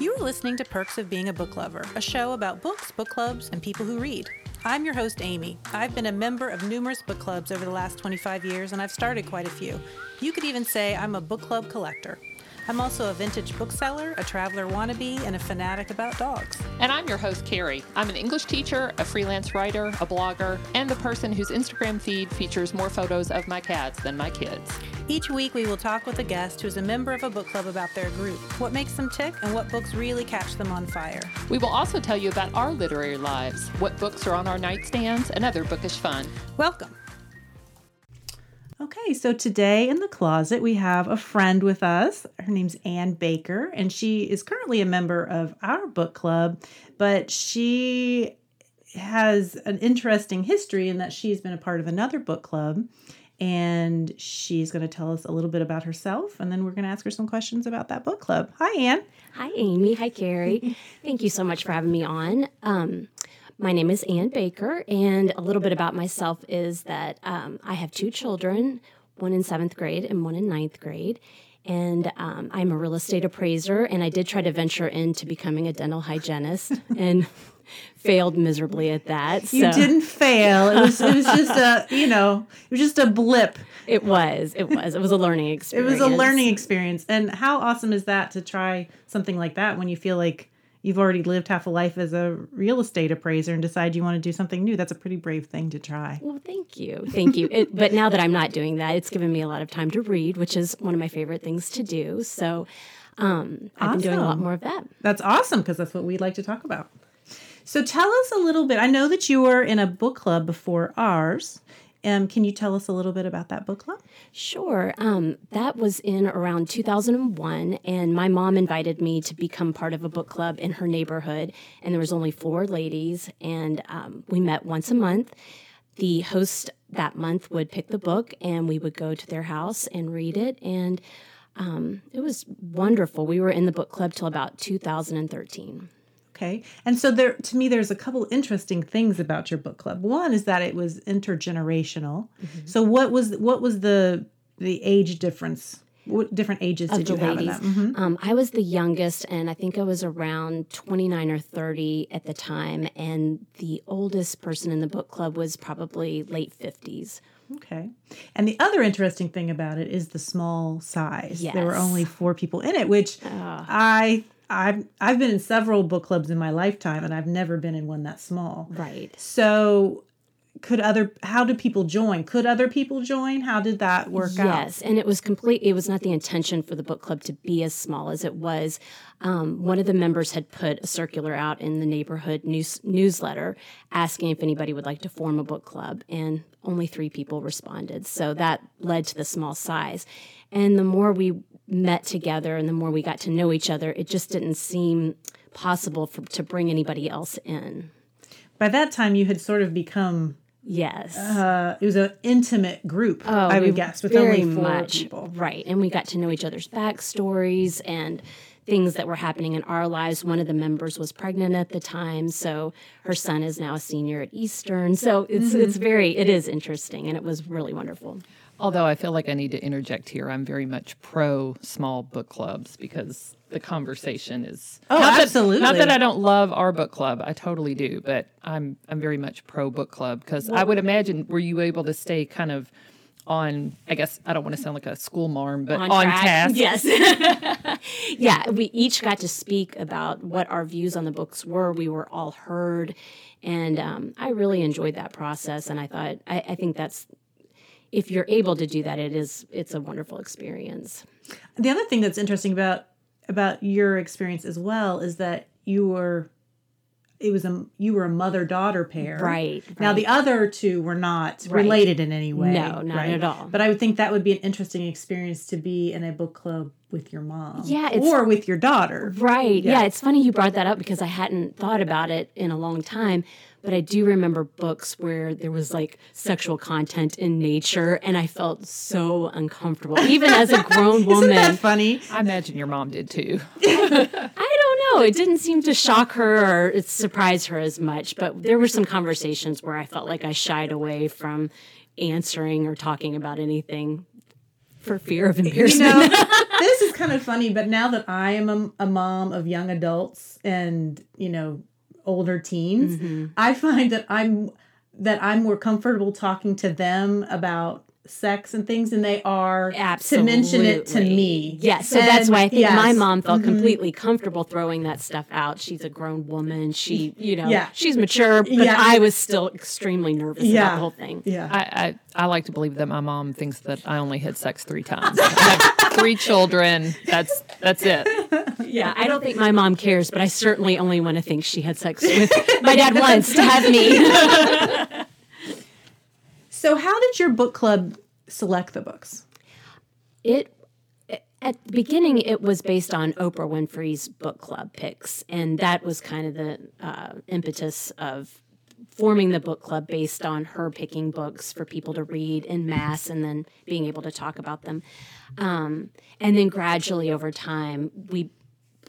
You are listening to Perks of Being a Book Lover, a show about books, book clubs, and people who read. I'm your host, Amy. I've been a member of numerous book clubs over the last 25 years, and I've started quite a few. You could even say I'm a book club collector. I'm also a vintage bookseller, a traveler wannabe, and a fanatic about dogs. And I'm your host, Carrie. I'm an English teacher, a freelance writer, a blogger, and the person whose Instagram feed features more photos of my cats than my kids. Each week, we will talk with a guest who's a member of a book club about their group, what makes them tick, and what books really catch them on fire. We will also tell you about our literary lives, what books are on our nightstands, and other bookish fun. Welcome. Okay, so today in the closet we have a friend with us. Her name's Anne Baker, and she is currently a member of our book club, but she has an interesting history in that she's been a part of another book club. And she's going to tell us a little bit about herself, and then we're going to ask her some questions about that book club. Hi, anne Hi, Amy. Hi, Carrie. Thank you so much for having me on. Um, my name is anne Baker, and a little bit about myself is that um, I have two children, one in seventh grade and one in ninth grade. And um, I'm a real estate appraiser, and I did try to venture into becoming a dental hygienist and failed miserably at that. You didn't fail. It was it was just a you know it was just a blip. It was. It was. It was a learning experience. It was a learning experience. And how awesome is that to try something like that when you feel like you've already lived half a life as a real estate appraiser and decide you want to do something new? That's a pretty brave thing to try. Well, thank you. Thank you. It, but now that I'm not doing that, it's given me a lot of time to read, which is one of my favorite things to do. So um, I've been doing a lot more of that. That's awesome because that's what we'd like to talk about. So tell us a little bit. I know that you were in a book club before ours. Um, can you tell us a little bit about that book club? Sure. Um, that was in around 2001, and my mom invited me to become part of a book club in her neighborhood. And there was only four ladies, and um, we met once a month. The host that month would pick the book, and we would go to their house and read it. And um, it was wonderful. We were in the book club till about 2013. Okay. And so there to me there's a couple interesting things about your book club. One is that it was intergenerational. So what was what was the the age difference? What different ages of did you have in ladies. that? Mhm. Um, I was the youngest, and I think I was around 29 or 30 at the time. And the oldest person in the book club was probably late 50s. Okay. And the other interesting thing about it is the small size. There were only four people in it, which I I've I've been in several book clubs in my lifetime and I've never been in one that small. Right. So could other how do people join? Could other people join? How did that work out? Yes, and it was complete. It was not the intention for the book club to be as small as it was. Um, one of the members had put a circular out in the neighborhood news, newsletter asking if anybody would like to form a book club, and only three people responded. So that led to the small size. And the more we met together and the more we got to know each other, it just didn't seem possible for, to bring anybody else in. By that time you had sort of become Yes. uh it was an intimate group, I Oh, we would guess, with very only four much, people. Right. And we got to know each other's backstories and things that were happening in our lives. One of the members was pregnant at the time, so her son is now a senior at Eastern. So it's Mm-hmm. it's very it is interesting and it was really wonderful. Although I feel like I need to interject here, I'm very much pro small book clubs because the conversation is Oh, not absolutely. That, not that I don't love our book club, I totally do, but I'm I'm very much pro book club because I would imagine were you able to stay kind of on? I guess I don't want to sound like a school marm, but on, track. task. Yes. yeah, we each got to speak about what our views on the books were. We were all heard. And um, I really enjoyed that process. And I thought, I, I think that's, if you're able to do that, it is, it's a wonderful experience. The other thing that's interesting about about your experience as well is that you were it was a you were a mother daughter pair Right, now the other two were not Right. related in any way No, not at all. but i would think that would be an interesting experience to be in a book club with your mom Yeah, it's- or with your daughter Right. Yeah. it's funny you brought that up because I hadn't thought about it in a long time. But I do remember books where there was like sexual content in nature, and I felt so uncomfortable, even as a grown woman. isn't that funny I imagine your mom did too. I don't know. It didn't seem to shock her or it surprised her as much. But there were some conversations where I felt like I shied away from answering or talking about anything for fear of You embarrassment. know, this is kind of funny, but now that I am a, a mom of young adults and, you know, older teens, Mm-hmm. I find that I'm that I'm more comfortable talking to them about sex and things and they are to mention it to me. Yes, so that's why I think my yes. Mm-hmm. mom felt completely comfortable throwing that stuff out. She's a grown woman. She, you know, Yeah. she's mature, but Yeah. I was still extremely nervous about the whole thing. Yeah. I, I, I like to believe that my mom thinks that I only had sex three times. I have three children. That's that's it. Yeah, I don't think my mom cares, but I certainly only want to think she had sex with my dad once to have me. So how did your book club select the books? it at the beginning it was based on oprah winfrey's book club picks and that was kind of the uh, impetus of forming the book club based on her picking books for people to read in mass and then being able to talk about them um, and then gradually over time we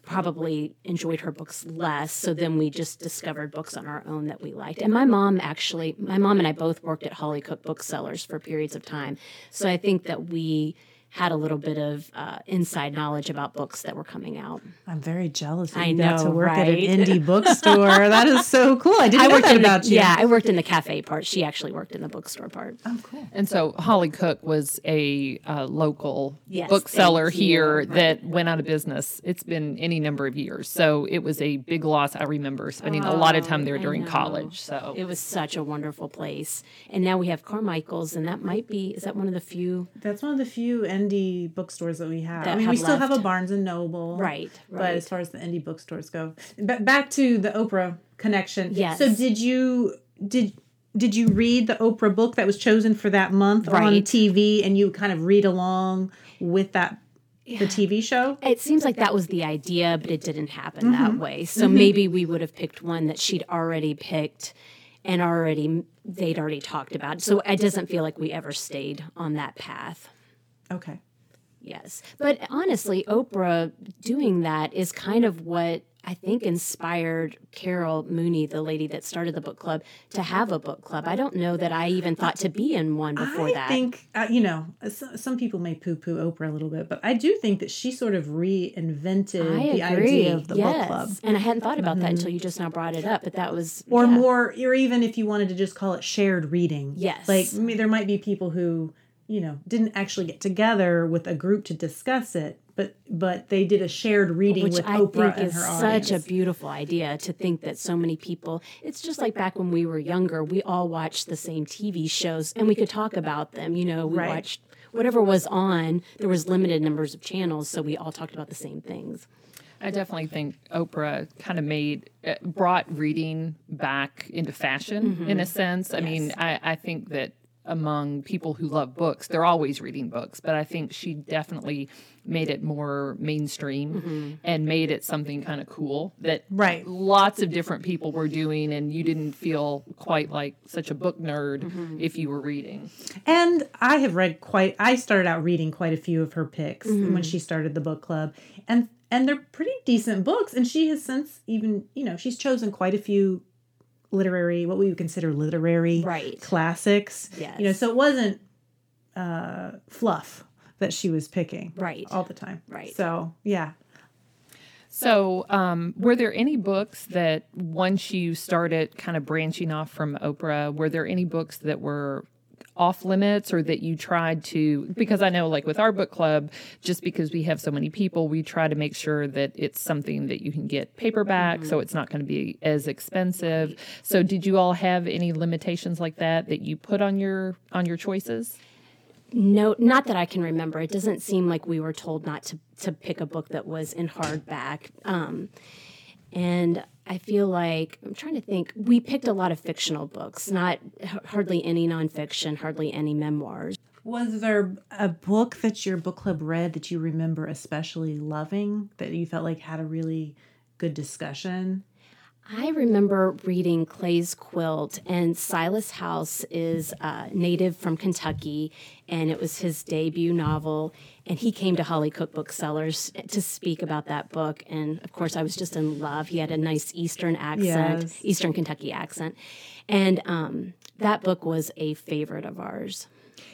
probably enjoyed her books less so then we just discovered books on our own that we liked. And my mom actually my mom and i both worked at Hawley-Cooke booksellers for periods of time. So i think that we had a little bit of uh, inside knowledge about books that were coming out I'm very jealous that I you got to know, work at an indie bookstore. that is so cool. I didn't i know worked that in about the, you. yeah i worked in the cafe part she actually worked in the bookstore part Oh, cool. And so Hawley-Cooke was a uh, local Yes, bookseller thank you. here that went out of business. It's been any number of years, so it was a big loss. I remember spending a lot of time there during college. So it was such a wonderful place and now we have carmichael's and that might be is that one of the few That's one of the few indie bookstores that we have. That I mean, we have still have a. Barnes and Noble, Right, But as far as the indie bookstores go, but back to the Oprah connection. Yes. So did you did did you read the Oprah book that was chosen for that month on TV, and you kind of read along with that the TV show? It seems like that was the idea, but it didn't happen Mm-hmm. that way. So maybe we would have picked one that she'd already picked and already they'd already talked about. So it doesn't feel like we ever stayed on that path. Okay. Yes. But honestly, Oprah doing that is kind of what I think inspired Carol Mooney, the lady that started the book club, to have a book club. I don't know that I even thought to be in one before I that. I think uh, you know some people may poo-poo Oprah a little bit, but I do think that she sort of reinvented the idea of the yes. book club. And I hadn't thought about that until you just now brought it up. But that was or yeah. more or even if you wanted to just call it shared reading Yes. like I mean, there might be people who you know didn't actually get together with a group to discuss it but but they did a shared reading which with I oprah think and is such audience a beautiful idea to think that so many people. It's just like back when we were younger, we all watched the same TV shows and we could talk about them. You know, we Right. watched whatever was on. There was limited numbers of channels, so we all talked about the same things. I definitely think Oprah kind of made uh, brought reading back into fashion in a sense. I mean, I, I think that among people who love books, they're always reading books, but I think she definitely made it more mainstream mm-hmm. and made it something kind of cool that Right. lots of different people were doing and you didn't feel quite like such a book nerd mm-hmm. if you were reading. and i have read quite i started out reading quite a few of her picks mm-hmm. when she started the book club and and they're pretty decent books and she has since even you know she's chosen quite a few literary what we would consider literary Right. classics you know so it wasn't uh fluff that she was picking Right. all the time Right. so yeah So, um, were there any books that once you started kind of branching off from Oprah, were there any books that were off limits or that you tried to? Because I know, like with our book club, just because we have so many people, we try to make sure that it's something that you can get paperback, so it's not going to be as expensive. So, did you all have any limitations like that that you put on your on your choices? No, not that I can remember. It doesn't seem like we were told not to to pick a book that was in hardback. Um, and I feel like I'm trying to think. We picked a lot of fictional books, not hardly any nonfiction, hardly any memoirs. was there a book that your book club read that you remember especially loving that you felt like had a really good discussion I remember reading Clay's Quilt, and Silas House is uh, native from Kentucky, and it was his debut novel. And he came to Hawley-Cooke Booksellers to speak about that book. And of course, I was just in love. He had a nice Eastern accent, Yes. Eastern Kentucky accent. And um, that book was a favorite of ours.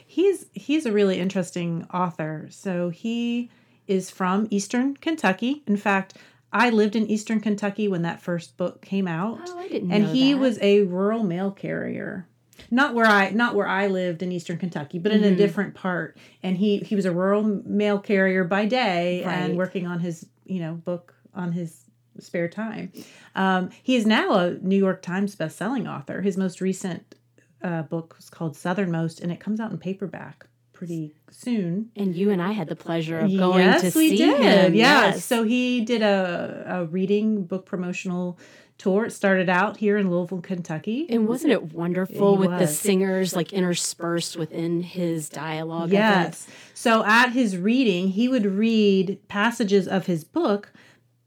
He's he's a really interesting author. So he is from Eastern Kentucky. In fact, I lived in Eastern Kentucky when that first book came out. Oh, I didn't and he that. was a rural mail carrier. Not where I not where I lived in Eastern Kentucky, but in a different part. And he he was a rural mail carrier by day Right. and working on his, you know, book on his spare time. Um, he is now a New York Times best-selling author. His most recent uh, book was called Southernmost, and it comes out in paperback pretty soon. And you and I had the pleasure of going yes, to we see did. him. Yeah. Yes. So he did a, a reading book promotional tour. It started out here in Louisville, Kentucky. and wasn't it wonderful with the singers like interspersed within his dialogue? Yes. So at his reading, he would read passages of his book,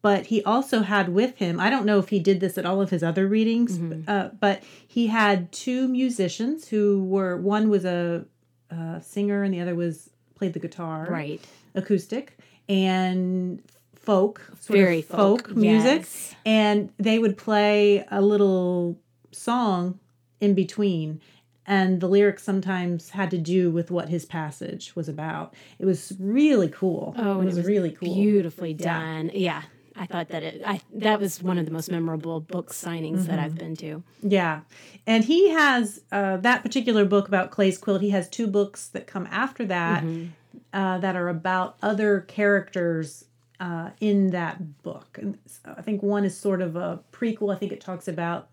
but he also had with him, I don't know if he did this at all of his other readings, uh, but he had two musicians who were, one was a, uh singer and the other was played the guitar. Right. Acoustic and folk, Very folk, folk, music. yes. And they would play a little song in between and the lyrics sometimes had to do with what his passage was about. It was really cool. Oh, it and was, really cool. Beautifully done. Yeah. I thought that it I that was one of the most memorable book signings that Mm-hmm. I've been to. Yeah. And he has uh, that particular book about Clay's Quilt. He has two books that come after that uh, that are about other characters uh, in that book. And so I think one is sort of a prequel. I think it talks about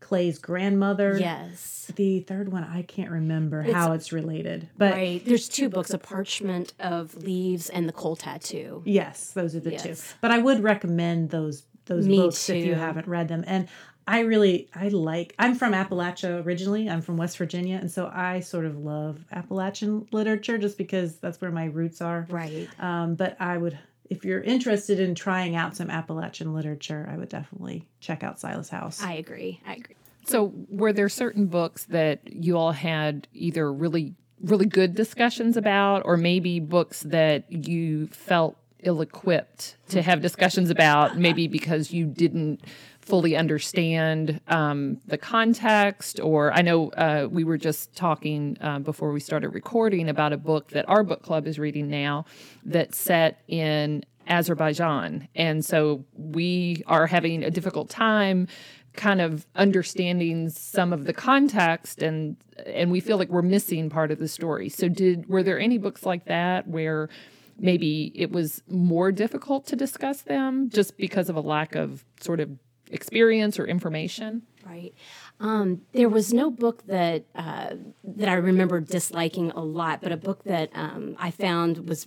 Clay's grandmother. Yes. The third one, I can't remember how it's related. But Right. There's two books, A Parchment of Leaves and The Coal Tattoo. Yes, those are the two. But I would recommend those those Me books if you haven't read them. And I really I like I'm from Appalachia originally. I'm from West Virginia, and so I sort of love Appalachian literature just because that's where my roots are. Right. Um, but I would if you're interested in trying out some Appalachian literature, I would definitely check out Silas House. I agree. I agree. So, were there certain books that you all had either really, really good discussions about, or maybe books that you felt ill equipped to have discussions about, maybe because you didn't fully understand um, the context? Or I know uh, we were just talking uh, before we started recording about a book that our book club is reading now that's set in Azerbaijan. And so we are having a difficult time kind of understanding some of the context and and we feel like we're missing part of the story. So did were there any books like that where maybe it was more difficult to discuss them just because of a lack of sort of experience or information? Right. Um, there was no book that uh, that I remember disliking a lot, but a book that um, I found was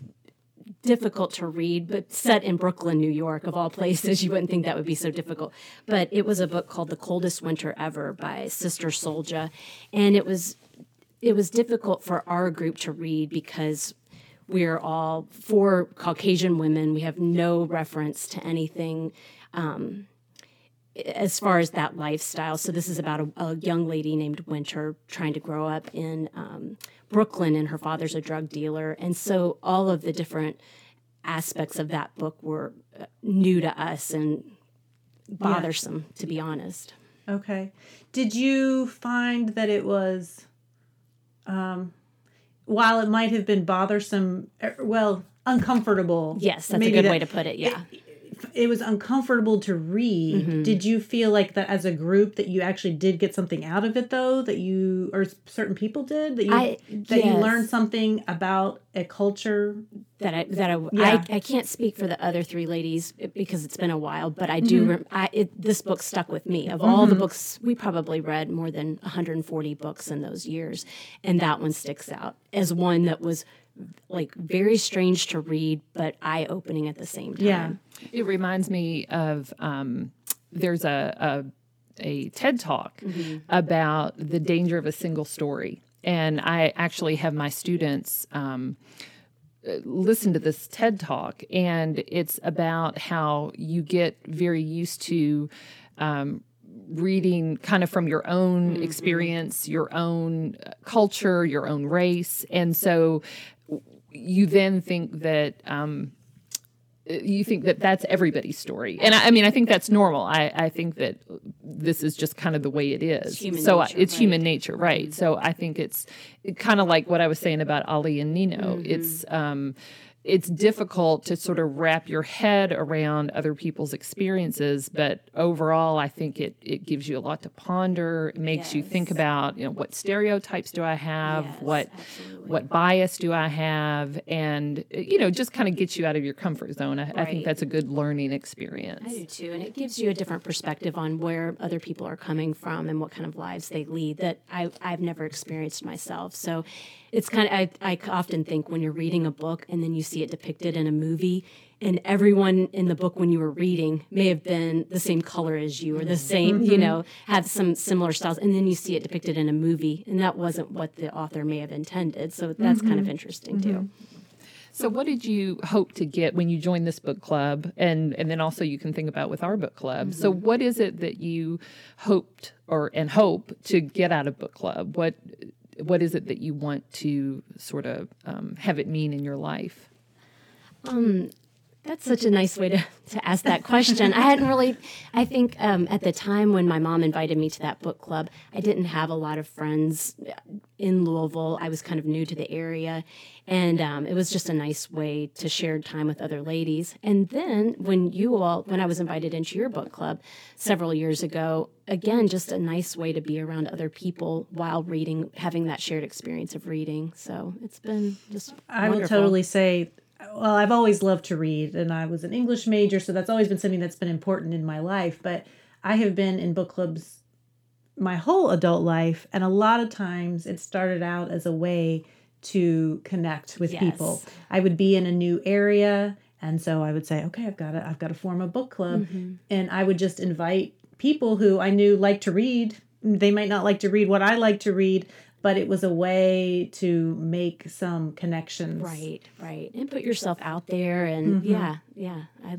difficult to read, but set in Brooklyn, New York, of all places. You wouldn't think that would be so difficult. But it was a book called The Coldest Winter Ever by Sister Souljah. And it was it was difficult for our group to read because we're all four Caucasian women. We have no reference to anything um, as far as that lifestyle. So this is about a, a young lady named Winter trying to grow up in um, Brooklyn, and her father's a drug dealer, and so all of the different aspects of that book were uh, new to us and bothersome, to be honest. Okay. Did you find that it was, um, while it might have been bothersome, er, well, uncomfortable? Yes, that's maybe a good that- way to put it. Yeah. It was uncomfortable to read. Mm-hmm. Did you feel like that as a group that you actually did get something out of it, though? That you or certain people did that you I- that you learned something about a culture? that I that I, Yeah. I I can't speak for the other three ladies eh, because it's been a while, but I do. Mm-hmm. Rem- I it, this book stuck with me. Of all the mm-hmm. books, we probably read more than 140 books in those years, and that one sticks out as one that was like very strange to read, but eye opening at the same time. Yeah. It reminds me of um, there's a, a a TED talk about the danger of a single story, and I actually have my students. Um, listen to this TED talk, and it's about how you get very used to um, reading kind of from your own experience, your own uh, culture, your own race, and so you then think that um, you think that that's everybody's story. And I, I mean, I think that's normal. I, I think that this is just kind of the way it is. so nature, I, it's right. human nature, right? So I think it's kind of like what I was saying about Ali and Nino. Mm-hmm. It's um, it's difficult to sort of wrap your head around other people's experiences, but overall, I think it it gives you a lot to ponder. It makes you think about you know what stereotypes do I have, Yes, what absolutely. what bias do I have, and you know just kind of gets you out of your comfort zone. I, I think that's a good learning experience. I do too, and it gives you a different perspective on where other people are coming from and what kind of lives they lead that I, I've never experienced myself. So it's kind of I, I often think when you're reading a book and then you see it depicted in a movie, and everyone in the book when you were reading may have been the same color as you or the mm-hmm. same, you mm-hmm. know, have some similar styles, and then you see it depicted in a movie, and that wasn't what the author may have intended. So that's kind of mm-hmm. interesting too. So, what did you hope to get when you joined this book club, and and then also you can think about with our book club. So, what is it that you hoped or and hope to get out of book club? What what is it that you want to sort of um, have it mean in your life? That's such a nice way to, to ask that question. I hadn't really, I think um, at the time when my mom invited me to that book club, I didn't have a lot of friends in Louisville. I was kind of new to the area. And um, it was just a nice way to share time with other ladies. And then when you all, when I was invited into your book club several years ago, again, just a nice way to be around other people while reading, having that shared experience of reading. So it's been just I will totally say, well, I've always loved to read, and I was an English major, so that's always been something that's been important in my life. But I have been in book clubs my whole adult life, and a lot of times it started out as a way to connect with Yes. people. I would be in a new area, and so I would say, "Okay, I've got to, I've got to form a book club," mm-hmm. and I would just invite people who I knew like to read. They might not like to read what I like to read, but it was a way to make some connections. Right, right. And put yourself out there and mm-hmm. yeah, yeah. I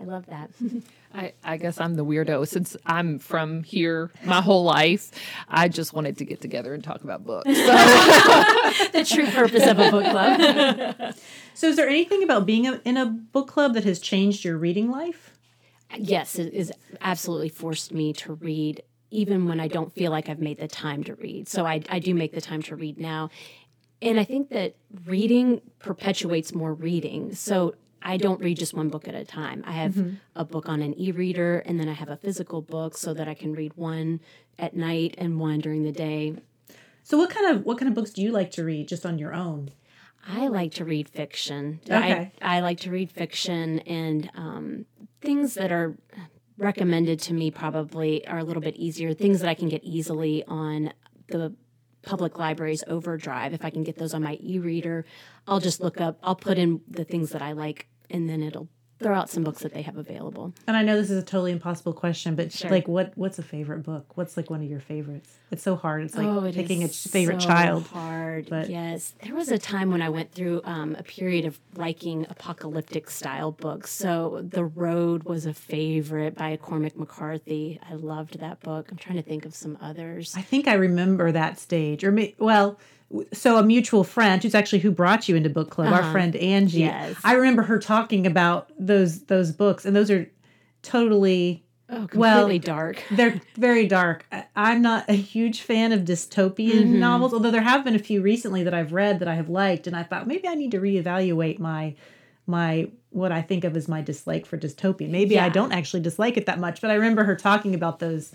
I love that. I, I guess I'm the weirdo since I'm from here my whole life. I just wanted to get together and talk about books. So. the true purpose of a book club. So, is there anything about being a, in a book club that has changed your reading life? yes, it has absolutely forced me to read even when I don't feel like I've made the time to read. So I I do make the time to read now. And I think that reading perpetuates more reading. So I don't read just one book at a time. I have a book on an e-reader and then I have a physical book so that I can read one at night and one during the day. So, what kind of what kind of books do you like to read just on your own? I like to read fiction. Okay. I, I like to read fiction and um, things that are recommended to me probably are a little bit easier. Things that I can get easily on the public library's Overdrive. If I can get those on my e-reader, I'll just look up. I'll put in the things that I like, and then it'll throw out some books that they have available. And I know this is a totally impossible question, but Sure. like, what what's a favorite book? What's like one of your favorites? It's so hard. It's like Oh, it picking a favorite so child. Hard, but- yes. There was a time when I went through um, a period of liking apocalyptic style books. So The Road was a favorite by Cormac McCarthy. I loved that book. I'm trying to think of some others. I think I remember that stage, or may, well, so a mutual friend who's actually who brought you into book club, our friend Angie. Uh-huh. Yes. I remember her talking about those those books, and those are totally Oh, completely well, dark. They're very dark. I'm not a huge fan of dystopian Mm-hmm. novels, although there have been a few recently that I've read that I have liked, and I thought maybe I need to reevaluate my my what I think of as my dislike for dystopian. Maybe I don't actually dislike it that much, but I remember her talking about those.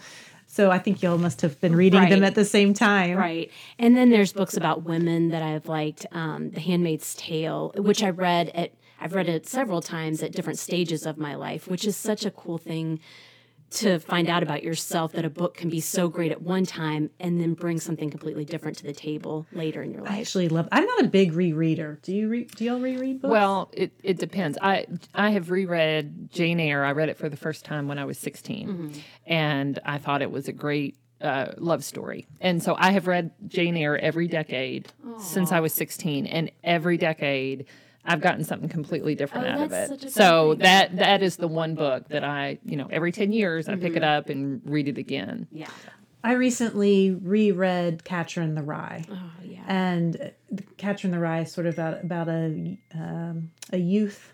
So I think y'all must have been reading them at the same time. Right. And then there's books about women that I've liked. Um, the Handmaid's Tale, which I read at, I've read it several times at different stages of my life, which is such a cool thing to find out about yourself that a book can be so great at one time and then bring something completely different to the table later in your life. I actually love. I'm not a big rereader. Do you read? Do y'all reread books? Well, it, it depends. I I have reread Jane Eyre. I read it for the first time when I was 16, and I thought it was a great uh, love story. And so I have read Jane Eyre every decade since I was 16, and every decade I've gotten something completely different Oh, out of it. So good that that is the one book that I, you know, every 10 years I pick it up and read it again. yeah. I recently reread Catcher in the Rye. Oh, yeah. and uh, Catcher in the Rye is sort of about about a um, a youth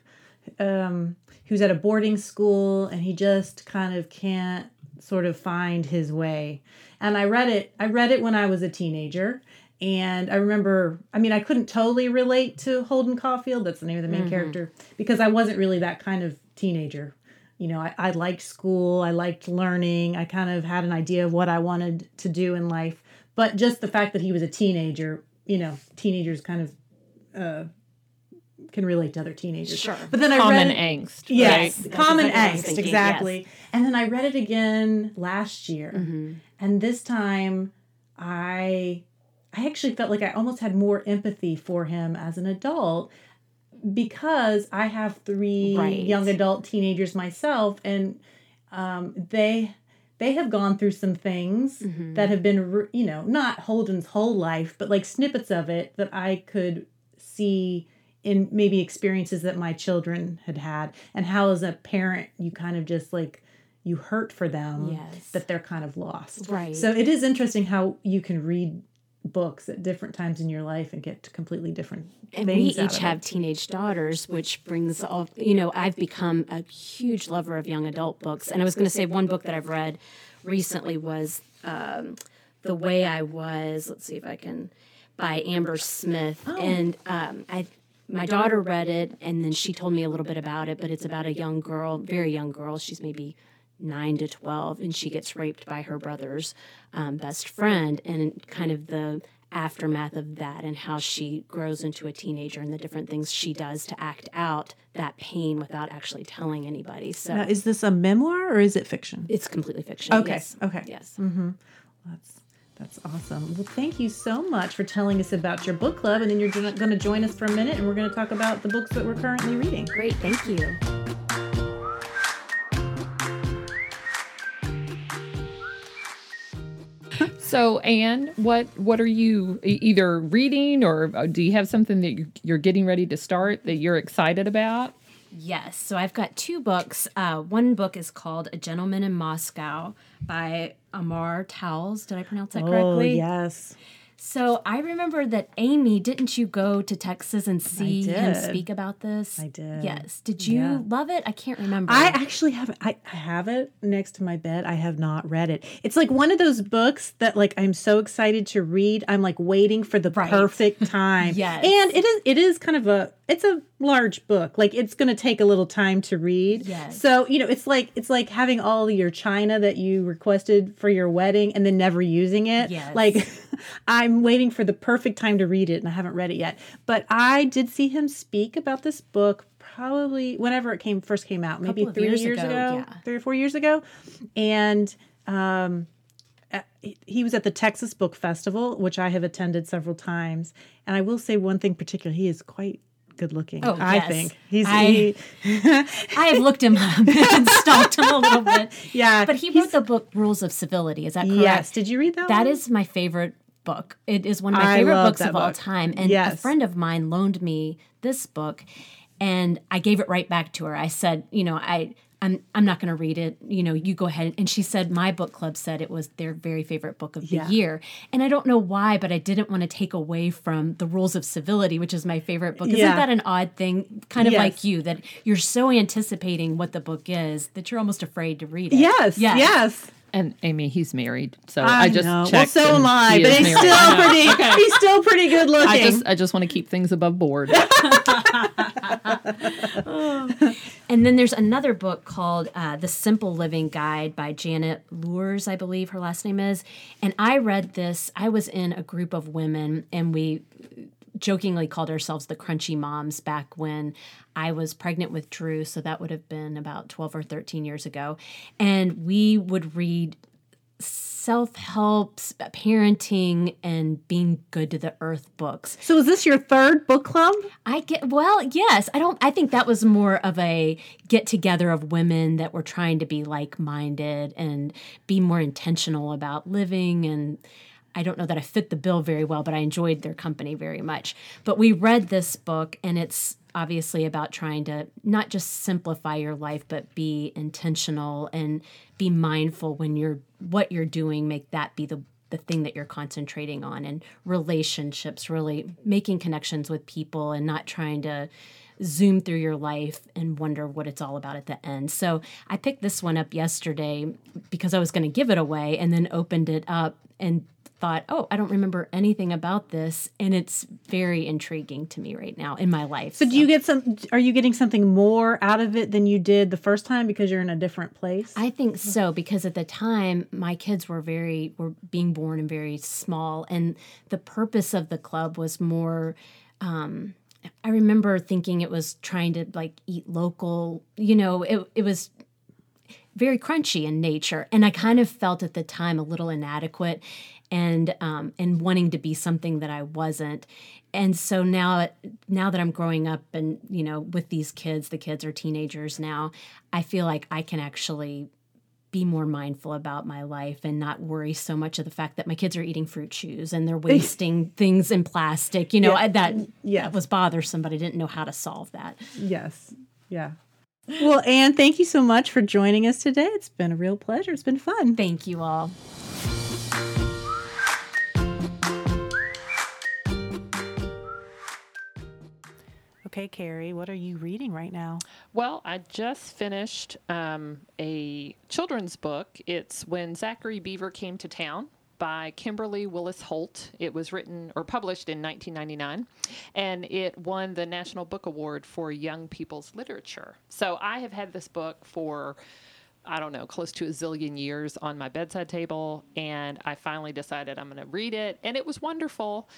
um, who's at a boarding school and he just kind of can't sort of find his way. And I read it. I read it when I was a teenager. And I remember, I mean, I couldn't totally relate to Holden Caulfield. That's the name of the main character because I wasn't really that kind of teenager. You know, I, I liked school, I liked learning, I kind of had an idea of what I wanted to do in life. But just the fact that he was a teenager, you know, teenagers kind of uh, can relate to other teenagers. Sure. But then I Common read angst. Yes, right? common exactly what I was angst, thinking, exactly. And then I read it again last year, Mm-hmm. and this time I I actually felt like I almost had more empathy for him as an adult because I have three Right. young adult teenagers myself, and um, they they have gone through some things Mm-hmm. that have been you know not Holden's whole life, but like snippets of it that I could see in maybe experiences that my children had had and how as a parent you kind of just like you hurt for them Yes. that they're kind of lost Right. so it is interesting how you can read books at different times in your life and get completely different And we each have it. teenage daughters, which brings all, you know, I've become a huge lover of young adult books. And I was going to say one book that I've read recently was um, The Way I Was. Let's see if I can, by Amber Smith. And um, I, my daughter read it and then she told me a little bit about it, but it's about a young girl, very young girl. She's maybe nine to 12, and she gets raped by her brother's um, best friend, and kind of the aftermath of that, and how she grows into a teenager and the different things she does to act out that pain without actually telling anybody. So now is this a memoir or is it fiction it's completely fiction. Okay, Yes. okay. Yes. that's that's awesome well thank you so much for telling us about your book club and then you're going to join us for a minute and we're going to talk about the books that we're currently reading Great. Thank you. So, Anne, what what are you either reading or uh, do you have something that you're, you're getting ready to start that you're excited about? Yes. So I've got two books. Uh, one book is called A Gentleman in Moscow by Amor Towles. Did I pronounce that correctly? oh yes So I remember that Amy, didn't you go to Texas and see him speak about this? I did. Yes. Did you Yeah. love it? I can't remember. I actually haven't. I, I have it next to my bed. I have not read it. It's like one of those books that like I'm so excited to read. I'm like waiting for the Right. perfect time. Yes. And it is it is kind of a it's a large book. Like it's going to take a little time to read. Yes. So, you know, it's like it's like having all your china that you requested for your wedding and then never using it. Yes. Like I'm waiting for the perfect time to read it and I haven't read it yet. But I did see him speak about this book probably whenever it came first came out, maybe three years years, ago, ago, yeah. three or four years ago, and um, uh, he- he was at the Texas Book Festival, which I have attended several times. And I will say one thing particular: he is quite good looking. Oh, I yes. think he's I- he, I have looked him up and stalked him a little bit. yeah, But he he's- wrote the book Rules of Civility. Is that correct? Yes, did you read that? That one? is my favorite book. It is one of my I favorite books of all time. And a friend of mine loaned me this book and I gave it right back to her. I said, you know, I I'm I'm not going to read it. You know, you go ahead. And she said my book club said it was their very favorite book of the Yeah. year. And I don't know why, but I didn't want to take away from The Rules of Civility, which is my favorite book. Isn't Yeah. that an odd thing? Kind of Yes. like you that you're so anticipating what the book is that you're almost afraid to read it. Yes. Yes, yes. And Amy, he's married, so I, I, just know. Well, checked. so and am I, he but he's married. still I know. pretty. He's still pretty good looking. I just I just want to keep things above board. And then there's another book called uh, The Simple Living Guide by Janet Luhrs, I believe her last name is. And I read this, I was in a group of women, and we jokingly called ourselves the Crunchy Moms back when I was pregnant with Drew. So that would have been about 12 or 13 years ago. And we would read self help, parenting, and being good to the earth books. so, is this your third book club? I get well, yes. I don't I think that was more of a get together of women that were trying to be like-minded and be more intentional about living and I don't know that I fit the bill very well, but I enjoyed their company very much. But we read this book and it's obviously about trying to not just simplify your life but be intentional and be mindful when you're what you're doing, make that be the the thing that you're concentrating on and relationships really making connections with people and not trying to zoom through your life and wonder what it's all about at the end. So I picked this one up yesterday because I was going to give it away and then opened it up and thought, oh, I don't remember anything about this. And it's very intriguing to me right now in my life. So, do you get some? Are you getting something more out of it than you did the first time because you're in a different place? I think so because at the time my kids were very were being born and very small, and the purpose of the club was more. Um, I remember thinking it was trying to like eat local. You know, it it was very crunchy in nature, and I kind of felt at the time a little inadequate and um, and wanting to be something that I wasn't. And so now, now that I'm growing up, and you know, with these kids, the kids are teenagers now. I feel like I can actually be more mindful about my life and not worry so much of the fact that my kids are eating fruit chews and they're wasting things in plastic. You know, Yeah. that Yeah. that was bothersome, but I didn't know how to solve that. Yes. Yeah. Well, Anne, thank you so much for joining us today. It's been a real pleasure. It's been fun. Thank you all. Okay, Carrie, what are you reading right now? Well, I just finished um, a children's book. It's When Zachary Beaver Came to Town by Kimberly Willis Holt. It was written or published in 1999, and it won the National Book Award for Young People's Literature. So I have had this book for. I don't know, close to a zillion years on my bedside table, and I finally decided I'm going to read it, and it was wonderful.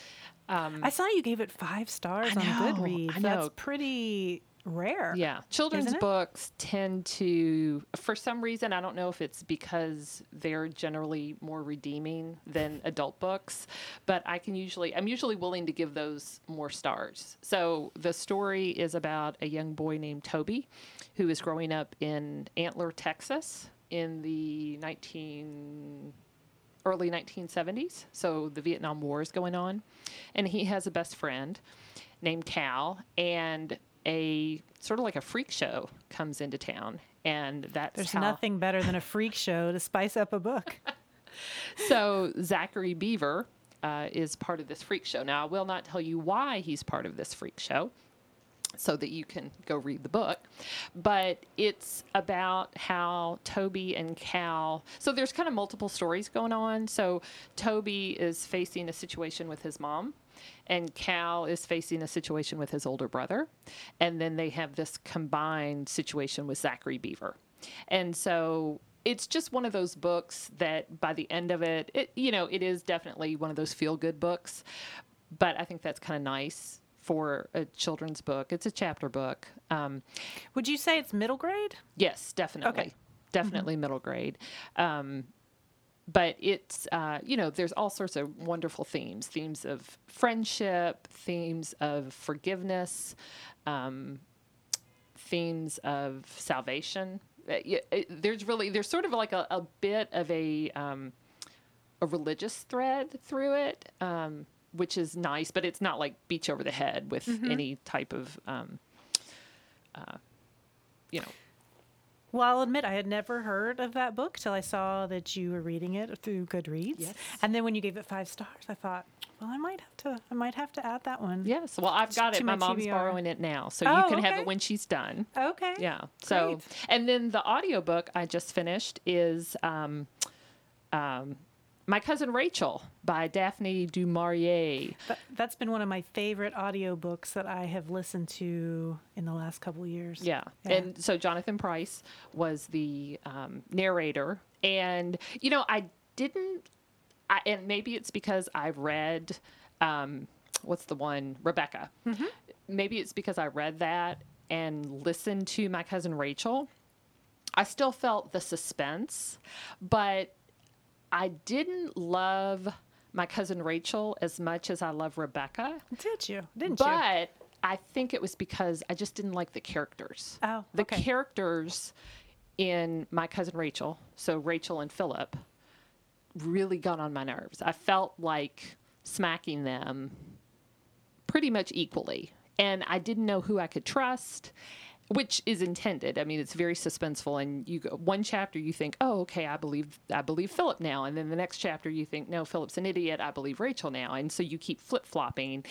Um, I saw you gave it five stars I on Goodreads. I That's pretty rare. Yeah, children's books tend to, for some reason, I don't know if it's because they're generally more redeeming than adult books, but I can usually, I'm usually willing to give those more stars. So the story is about a young boy named Toby who is growing up in Antler, Texas in the 19 early 1970s. So the Vietnam War is going on. And he has a best friend named Cal. And a sort of like a freak show comes into town. And that's There's how. nothing better than a freak show to spice up a book. So Zachary Beaver uh, is part of this freak show. Now, I will not tell you why he's part of this freak show so that you can go read the book. But it's about how Toby and Cal. So there's kind of multiple stories going on. So Toby is facing a situation with his mom. And Cal is facing a situation with his older brother. And then they have this combined situation with Zachary Beaver. And so it's just one of those books that by the end of it, it you know, it is definitely one of those feel good books. But I think that's kind of nice for a children's book. It's a chapter book. Um, Would you say it's middle grade? yes, definitely. Okay. Definitely middle grade. Um, but it's, uh, you know, there's all sorts of wonderful themes themes of friendship, themes of forgiveness, um, themes of salvation. Uh, y- it- There's really, there's sort of like a, a bit of a, um, a religious thread through it, um, which is nice, but it's not like beach over the head with any type of, um, uh, you know, Well, I'll admit I had never heard of that book till I saw that you were reading it through Goodreads. Yes. And then when you gave it five stars, I thought, well, I might have to. I might have to add that one. Yes. Well, I've got to it. My my mom's TBR. borrowing it now, so Oh, you can have it when she's done. Okay. Yeah. So, Great. and then the audiobook I just finished is um, um, My Cousin Rachel by Daphne du Maurier. That, that's been one of my favorite audiobooks that I have listened to in the last couple years. Yeah. Yeah. And so Jonathan Pryce was the um, narrator. And, you know, I didn't, I, and maybe it's because I've read, um, what's the one? Rebecca. Maybe it's because I read that and listened to my cousin Rachel. I still felt the suspense, but I didn't love my cousin Rachel as much as I love Rebecca. Did you? Didn't you? But I think it was because I just didn't like the characters. Oh, the okay. characters in my cousin Rachel, so Rachel and Philip, really got on my nerves. I felt like smacking them pretty much equally, and I didn't know who I could trust. Which is intended. I mean, it's very suspenseful, and you go one chapter you think, "Oh, okay, I believe I believe Philip now," and then the next chapter you think, "No, Philip's an idiot. I believe Rachel now," and so you keep flip flopping.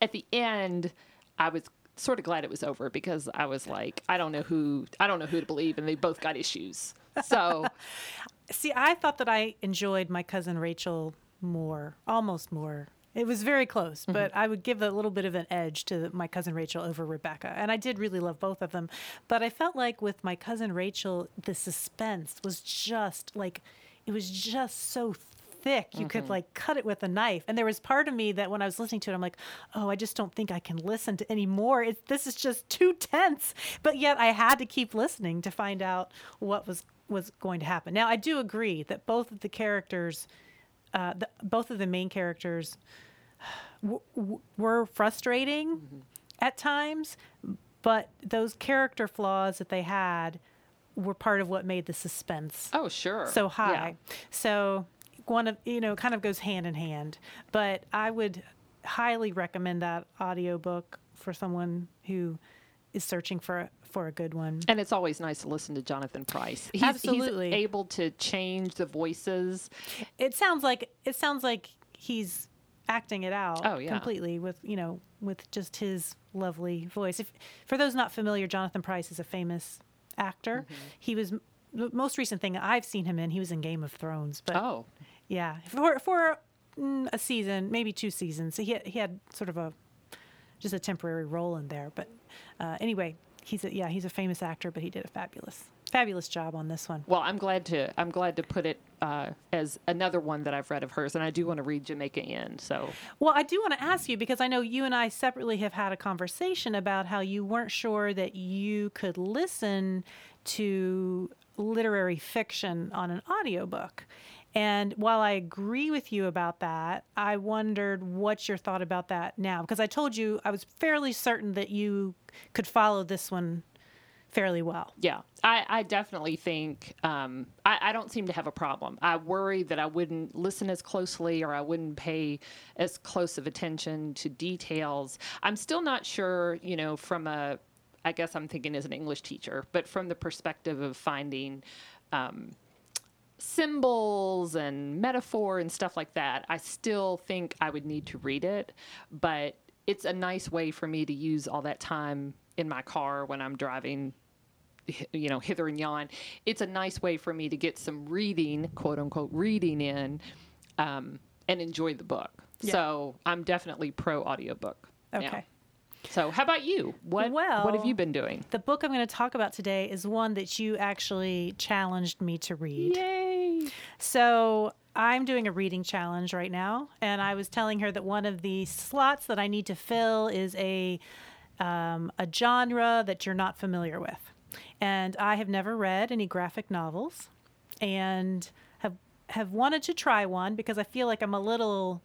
At the end, I was sort of glad it was over because I was like, I don't know who I don't know who to believe, and they both got issues. So See, I thought that I enjoyed my cousin Rachel more, almost more. It was very close, but I would give a little bit of an edge to my cousin Rachel over Rebecca. And I did really love both of them. But I felt like with my cousin Rachel, the suspense was just like, it was just so thick. You could like cut it with a knife. And there was part of me that when I was listening to it, I'm like, oh, I just don't think I can listen to any more. It, this is just too tense. But yet I had to keep listening to find out what was was going to happen. Now I do agree that both of the characters, uh, the, both of the main characters, w- w- were frustrating mm-hmm. at times, but those character flaws that they had were part of what made the suspense oh sure, so Yeah. high. So one of you know kind of goes hand in hand. But I would highly recommend that audiobook for someone who is searching for a, for a good one. And it's always nice to listen to Jonathan Pryce. He's, Absolutely. he's able to change the voices. It sounds like it sounds like he's acting it out Oh, yeah. completely with you know with just his lovely voice. If for those not familiar, Jonathan Pryce is a famous actor. Mm-hmm. He was the most recent thing I've seen him in. He was in Game of Thrones, but Oh, Yeah, for for mm, a season, maybe two seasons. He had, he had sort of a just a temporary role in there, but uh, anyway, he's a, yeah he's a famous actor, but he did a fabulous fabulous job on this one. well, I'm glad to I'm glad to put it uh, as another one that I've read of hers, and I do want to read Jamaica Inn. So Well, I do want to ask you because I know you and I separately have had a conversation about how you weren't sure that you could listen to literary fiction on an audiobook. And while I agree with you about that, I wondered what your thought about that now because I told you I was fairly certain that you could follow this one fairly well. Yeah, I, I definitely think um, I, I don't seem to have a problem. I worry that I wouldn't listen as closely or I wouldn't pay as close of attention to details. I'm still not sure, you know, from a, I guess I'm thinking as an English teacher, but from the perspective of finding um, symbols and metaphor and stuff like that, I still think I would need to read it. But it's a nice way for me to use all that time in my car when I'm driving you know, hither and yon. It's a nice way for me to get some reading, quote unquote, reading in, um, and enjoy the book. Yeah. So I'm definitely pro audiobook. now. Okay. So how about you? What what have you been doing? The book I'm going to talk about today is one that you actually challenged me to read. Yay! So I'm doing a reading challenge right now, and I was telling her that one of the slots that I need to fill is a um, a genre that you're not familiar with, and I have never read any graphic novels, and have have wanted to try one because I feel like I'm a little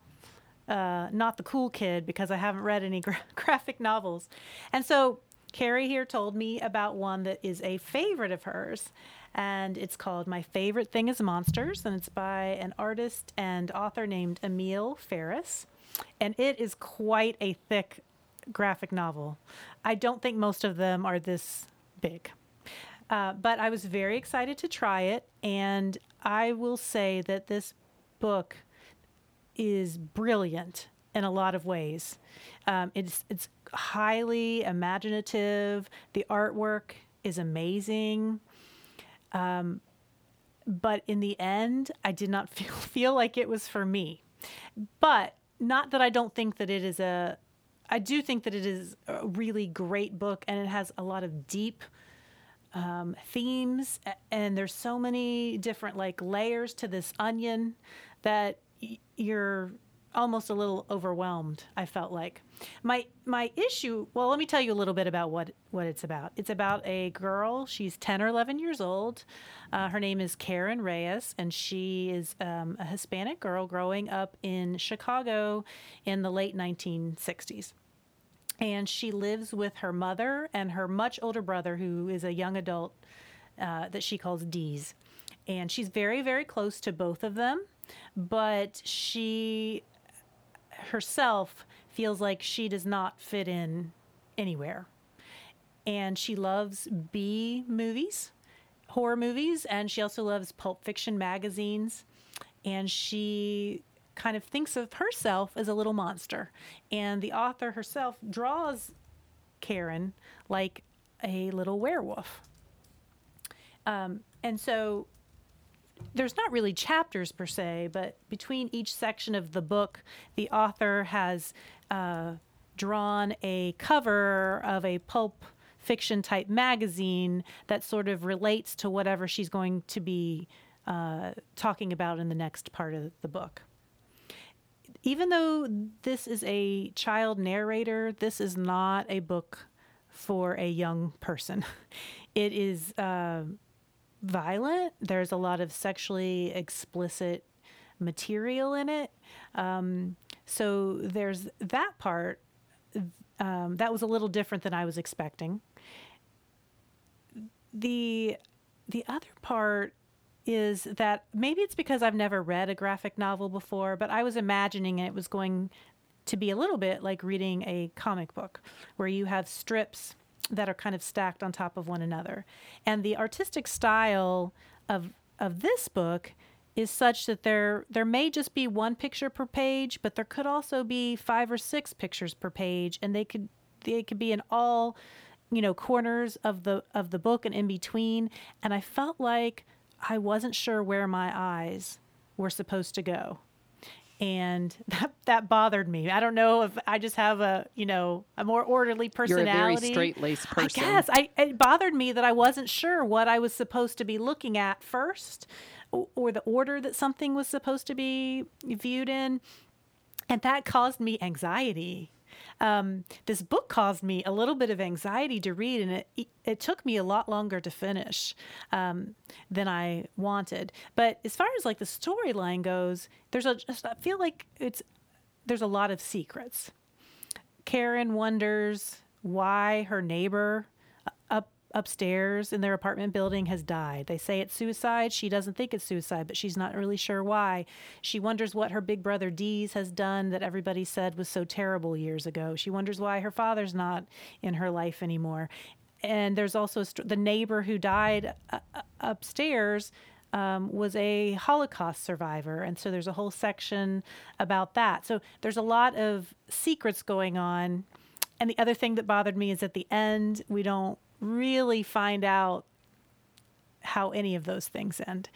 uh, not the cool kid because I haven't read any gra- graphic novels. And so Carrie here told me about one that is a favorite of hers, and it's called My Favorite Thing is Monsters, and it's by an artist and author named Emil Ferris. And it is quite a thick graphic novel. I don't think most of them are this big. Uh, but I was very excited to try it, and I will say that this book is brilliant in a lot of ways. Um, it's it's highly imaginative. The artwork is amazing. Um, but in the end, I did not feel feel like it was for me. But not that I don't think that it is a. I do think that it is a really great book, and it has a lot of deep um, themes, and there's so many different like layers to this onion that y- you're almost a little overwhelmed. I felt like my my issue. Well, let me tell you a little bit about what what it's about. It's about a girl. She's ten or eleven years old. Uh, her name is Karen Reyes, and she is um, a Hispanic girl growing up in Chicago in the late 1960s and she lives with her mother and her much older brother, who is a young adult uh, that she calls Deeze. And she's very, very close to both of them, but she herself feels like she does not fit in anywhere. And she loves B movies, horror movies, and she also loves pulp fiction magazines. And she kind of thinks of herself as a little monster. And the author herself draws Karen like a little werewolf. Um, and so there's not really chapters per se, but between each section of the book, the author has uh, drawn a cover of a pulp fiction type magazine that sort of relates to whatever she's going to be uh, talking about in the next part of the book. Even though this is a child narrator, this is not a book for a young person. It is. Uh, violent. There's a lot of sexually explicit material in it. Um, so there's that part. Um, that was a little different than I was expecting. The the other part is that maybe it's because I've never read a graphic novel before, but I was imagining it was going to be a little bit like reading a comic book where you have strips that are kind of stacked on top of one another. And the artistic style of of this book is such that there there may just be one picture per page, but there could also be five or six pictures per page, and they could they could be in all you know corners of the of the book and in between. And I felt like I wasn't sure where my eyes were supposed to go and that that bothered me. I don't know if I just have a you know a more orderly personality. You're a very straight laced person. I guess I it bothered me that I wasn't sure what I was supposed to be looking at first, or, or the order that something was supposed to be viewed in, and that caused me anxiety um, this book caused me a little bit of anxiety to read, and it it took me a lot longer to finish um, than I wanted. But as far as like the storyline goes, there's a just, I feel like it's there's a lot of secrets. Karen wonders why her neighbor upstairs in their apartment building has died. They say it's suicide. She doesn't think it's suicide, but she's not really sure why. She wonders what her big brother Deeze has done that everybody said was so terrible years ago. She wonders why her father's not in her life anymore. And there's also the neighbor who died uh, uh, upstairs um, was a Holocaust survivor. And so there's a whole section about that. So there's a lot of secrets going on. And the other thing that bothered me is at the end, we don't really find out how any of those things end.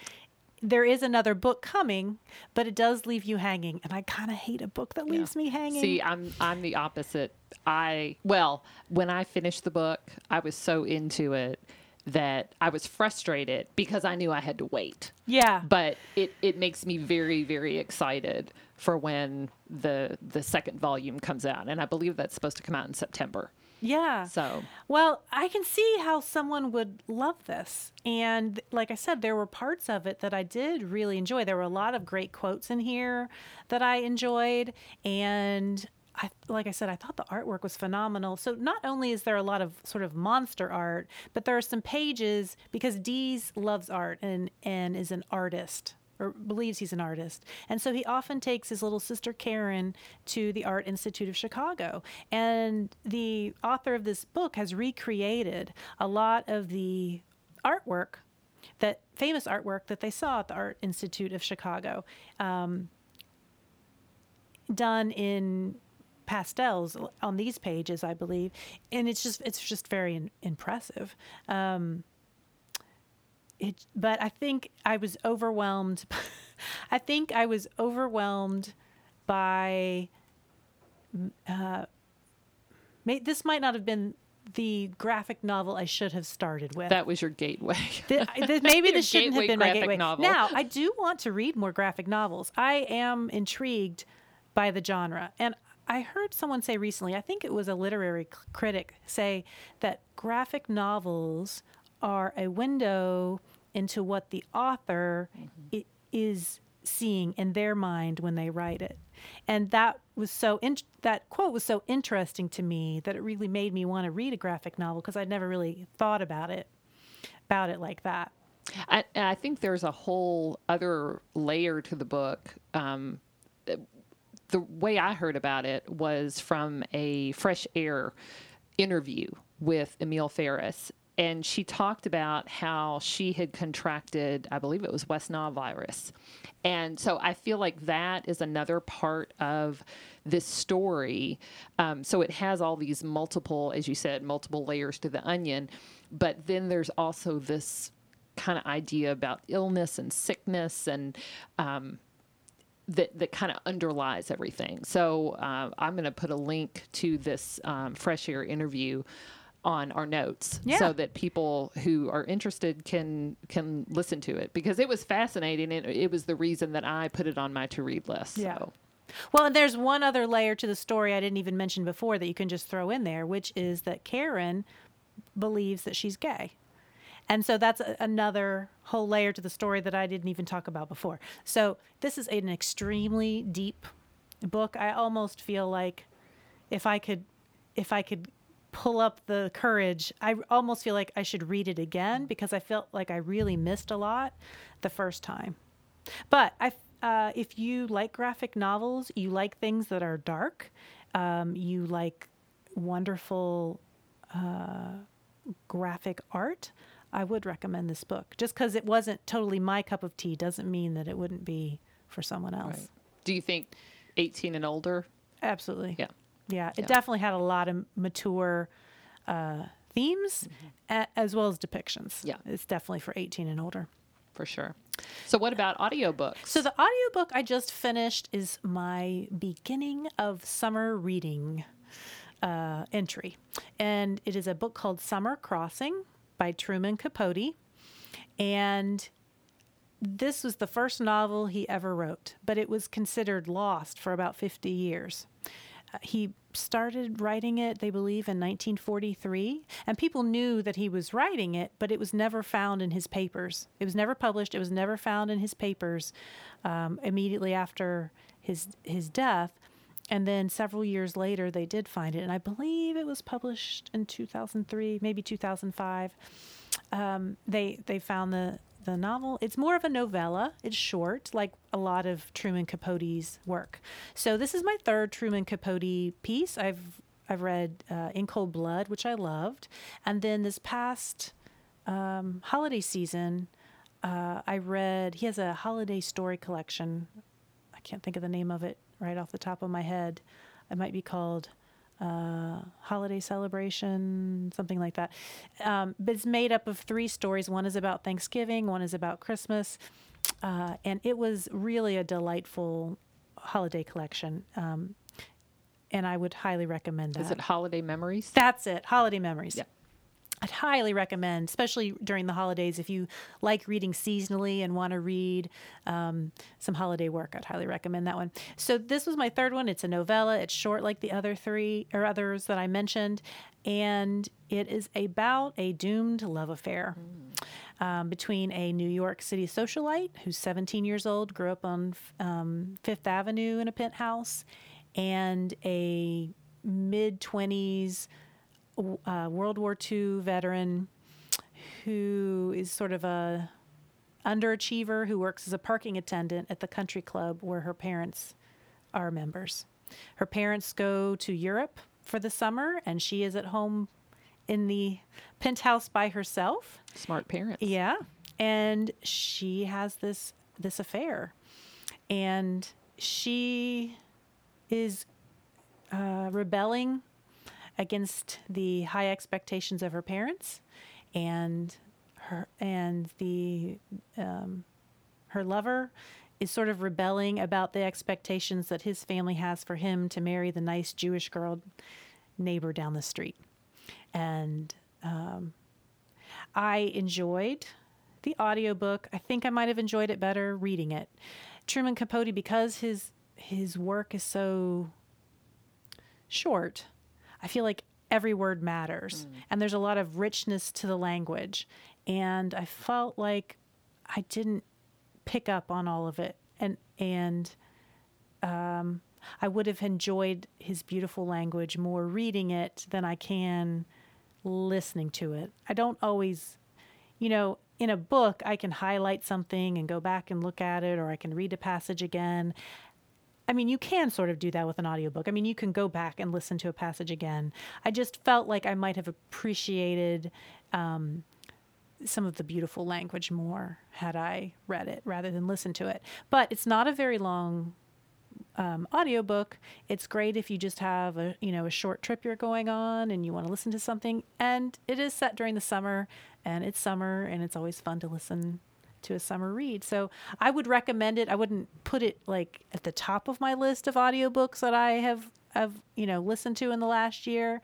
There is another book coming, but it does leave you hanging, and I kind of hate a book that leaves yeah. me hanging. See, I'm I'm the opposite. I well, when I finished the book, I was so into it that I was frustrated because I knew I had to wait. Yeah. But it, it makes me very, very excited for when the the second volume comes out. And I believe that's supposed to come out in September. Yeah. So, well, I can see how someone would love this. And like I said, there were parts of it that I did really enjoy. There were a lot of great quotes in here that I enjoyed. And I, like I said, I thought the artwork was phenomenal. So not only is there a lot of sort of monster art, but there are some pages because Deeze loves art and, and is an artist or believes he's an artist. And so he often takes his little sister Karen to the Art Institute of Chicago. And the author of this book has recreated a lot of the artwork that famous artwork that they saw at the Art Institute of Chicago, um, done in pastels on these pages, I believe, and it's just it's just very in, impressive. Um, it, but I think I was overwhelmed. I think I was overwhelmed by. Uh, may, this might not have been the graphic novel I should have started with. That was your gateway. the, the, maybe this shouldn't have been my gateway. Novel. Now, I do want to read more graphic novels. I am intrigued by the genre. And I heard someone say recently, I think it was a literary critic, say that graphic novels are a window into what the author mm-hmm. is seeing in their mind when they write it. And that was so in- that quote was so interesting to me that it really made me want to read a graphic novel because I'd never really thought about it about it like that. I, I think there's a whole other layer to the book. Um, the way I heard about it was from a fresh air interview with Emil Ferris and she talked about how she had contracted, I believe it was West Nile virus. And so I feel like that is another part of this story. Um, so it has all these multiple, as you said, multiple layers to the onion. But then there's also this kind of idea about illness and sickness and um, that that kind of underlies everything. So uh, I'm going to put a link to this um, fresh air interview on our notes Yeah. so that people who are interested can can listen to it because it was fascinating and it was the reason that I put it on my to read list. Yeah. So. Well, and there's one other layer to the story I didn't even mention before that you can just throw in there, which is that Karen believes that she's gay. And so that's a, another whole layer to the story that I didn't even talk about before. So this is an extremely deep book. I almost feel like if I could if I could pull up the courage, I almost feel like I should read it again because I felt like I really missed a lot the first time. But I, uh, if you like graphic novels, you like things that are dark, um, you like wonderful uh, graphic art, I would recommend this book. Just because it wasn't totally my cup of tea doesn't mean that it wouldn't be for someone else. Right. Do you think 18 and older? Absolutely. Yeah. Yeah, it Yeah. definitely had a lot of mature uh, themes a- as well as depictions. Yeah. It's definitely for 18 and older. For sure. So what about audiobooks? So the audiobook I just finished is my beginning of summer reading uh, entry. And it is a book called Summer Crossing by Truman Capote. And this was the first novel he ever wrote, but it was considered lost for about 50 years. Uh, he started writing it, they believe, in 1943, and people knew that he was writing it, but it was never found in his papers. It was never published. It was never found in his papers um, immediately after his his death. And then several years later, they did find it, and I believe it was published in 2003, maybe 2005 um, they they found the the novel. It's more of a novella. It's short, like a lot of Truman Capote's work. So this is my third Truman Capote piece. I've I've read uh, In Cold Blood, which I loved, and then this past um, holiday season, uh, I read. He has a holiday story collection. I can't think of the name of it right off the top of my head. It might be called uh, holiday celebration, something like that. Um, but it's made up of three stories. One is about Thanksgiving, one is about Christmas, uh, and it was really a delightful holiday collection. Um, and I would highly recommend that. Is it Holiday Memories? That's it. Holiday memories. Yeah. I'd highly recommend, especially during the holidays, if you like reading seasonally and want to read um, some holiday work. I'd highly recommend that one. So this was my third one. It's a novella. It's short like the other three or others that I mentioned, and it is about a doomed love affair. Um, between a New York City socialite who's 17 years old, grew up on um, Fifth Avenue in a penthouse, and a mid 20s uh, World War II veteran who is sort of a underachiever who works as a parking attendant at the country club where her parents are members. Her parents go to Europe for the summer, and she is at home in the penthouse by herself. Smart parents. Yeah, and she has this this affair, and she is uh, rebelling against the high expectations of her parents, and her and the um, her lover is sort of rebelling about the expectations that his family has for him to marry the nice Jewish girl neighbor down the street, and um, I enjoyed the audiobook. I think I might have enjoyed it better reading it. Truman Capote, because his his work is so short, I feel like every word matters, and there's a lot of richness to the language. And I felt like I didn't pick up on all of it, and and um, I would have enjoyed his beautiful language more reading it than I can listening to it. I don't always, you know, in a book, I can highlight something and go back and look at it, or I can read a passage again. I mean, you can sort of do that with an audiobook. I mean, you can go back and listen to a passage again. I just felt like I might have appreciated um, some of the beautiful language more had I read it rather than listened to it. But it's not a very long um, audiobook. It's great if you just have a you know a short trip you're going on and you want to listen to something. And it is set during the summer, and it's summer, and it's always fun to listen to a summer read. So I would recommend it. I wouldn't put it like at the top of my list of audiobooks that I have have you know listened to in the last year,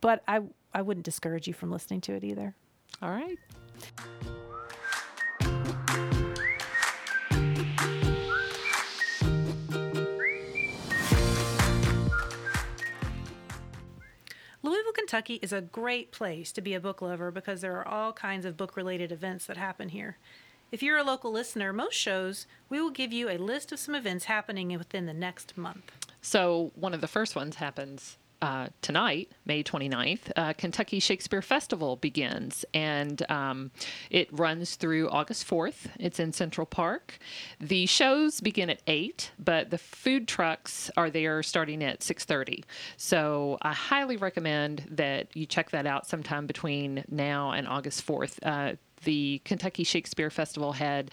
but I I wouldn't discourage you from listening to it either. All right. Louisville, Kentucky is a great place to be a book lover because there are all kinds of book related events that happen here. If you're a local listener, most shows we will give you a list of some events happening within the next month. So one of the first ones happens uh, tonight, May 29th, uh, Kentucky Shakespeare Festival begins, and um, it runs through August 4th. It's in Central Park. The shows begin at 8, but the food trucks are there starting at 6.30. So I highly recommend that you check that out sometime between now and August 4th. Uh, the Kentucky Shakespeare Festival had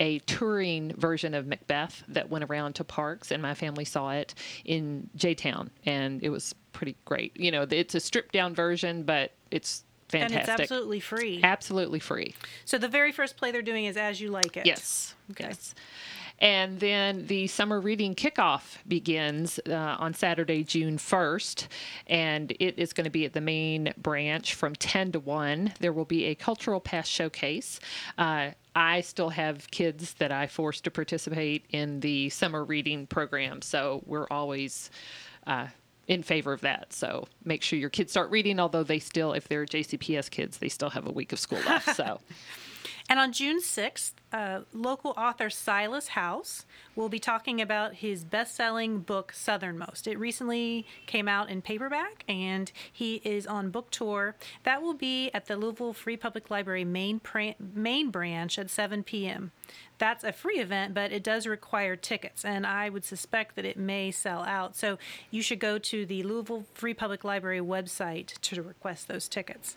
a touring version of Macbeth that went around to parks, and my family saw it in J Town, and it was pretty great. You know, it's a stripped down version, but it's fantastic. And it's absolutely free. Absolutely free. So the very first play they're doing is As You Like It. Yes. Okay. Yes. And then the summer reading kickoff begins uh, on Saturday, June 1st, and it is going to be at the main branch from 10 to 1. There will be a cultural past showcase. Uh, I still have kids that I force to participate in the summer reading program, so we're always. Uh, in favor of that. So make sure your kids start reading, although they still, if they're JCPS kids, they still have a week of school left. So And on June 6th, uh, local author Silas House will be talking about his best selling book, Southernmost. It recently came out in paperback and he is on book tour. That will be at the Louisville Free Public Library main, main branch at 7 p.m. That's a free event, but it does require tickets, and I would suspect that it may sell out. So you should go to the Louisville Free Public Library website to request those tickets.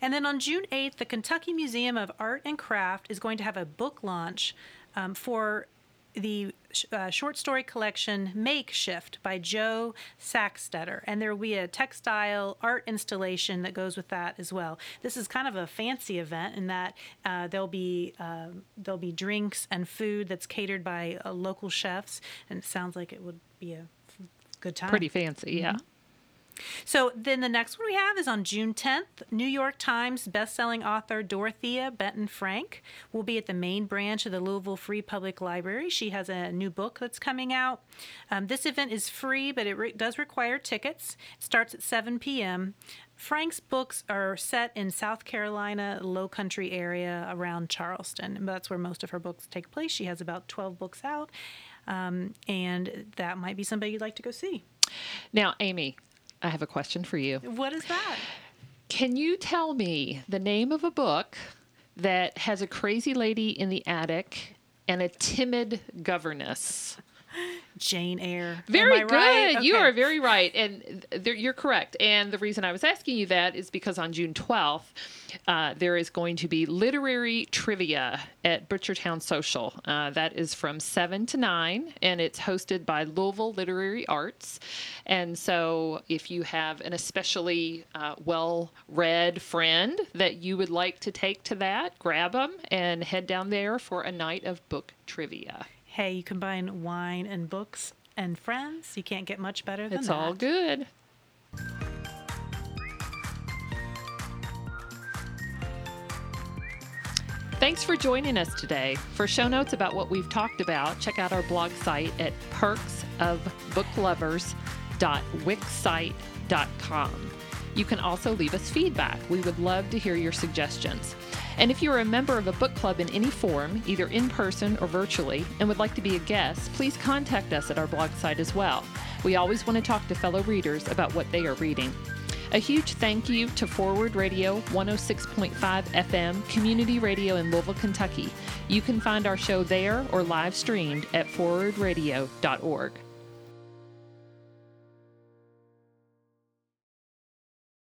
And then on June 8th, the Kentucky Museum of Art and Craft is going to have a book launch um, for the uh, short story collection Makeshift by Joe Saxtetter. And there will be a textile art installation that goes with that as well. This is kind of a fancy event in that uh, there'll be uh, there'll be drinks and food that's catered by uh, local chefs, and it sounds like it would be a good time. pretty fancy, yeah. So then the next one we have is on June 10th. New York Times bestselling author Dorothea Benton Frank will be at the main branch of the Louisville Free Public Library. She has a new book that's coming out. Um, this event is free, but it re- does require tickets. It starts at 7 p.m. Frank's books are set in South Carolina, low country area around Charleston. That's where most of her books take place. She has about 12 books out. Um, and that might be somebody you'd like to go see. Now, Amy, I have a question for you. What is that? Can you tell me the name of a book that has a crazy lady in the attic and a timid governess? Jane Eyre. Very good. right? You are very right. And th- you're correct. And the reason I was asking you that is because on June 12th, uh, there is going to be literary trivia at Butchertown Social. Uh, that is from 7 to 9, and it's hosted by Louisville Literary Arts. And so if you have an especially uh, well read friend that you would like to take to that, grab them and head down there for a night of book trivia. Hey, you combine wine and books and friends. You can't get much better than It's that. all good. Thanks for joining us today. For show notes about what we've talked about, check out our blog site at perksofbooklovers.wixsite.com. You can also leave us feedback. We would love to hear your suggestions. And if you're a member of a book club in any form, either in person or virtually, and would like to be a guest, please contact us at our blog site as well. We always want to talk to fellow readers about what they are reading. A huge thank you to Forward Radio 106.5 FM, community radio in Louisville, Kentucky. You can find our show there or live streamed at forwardradio.org.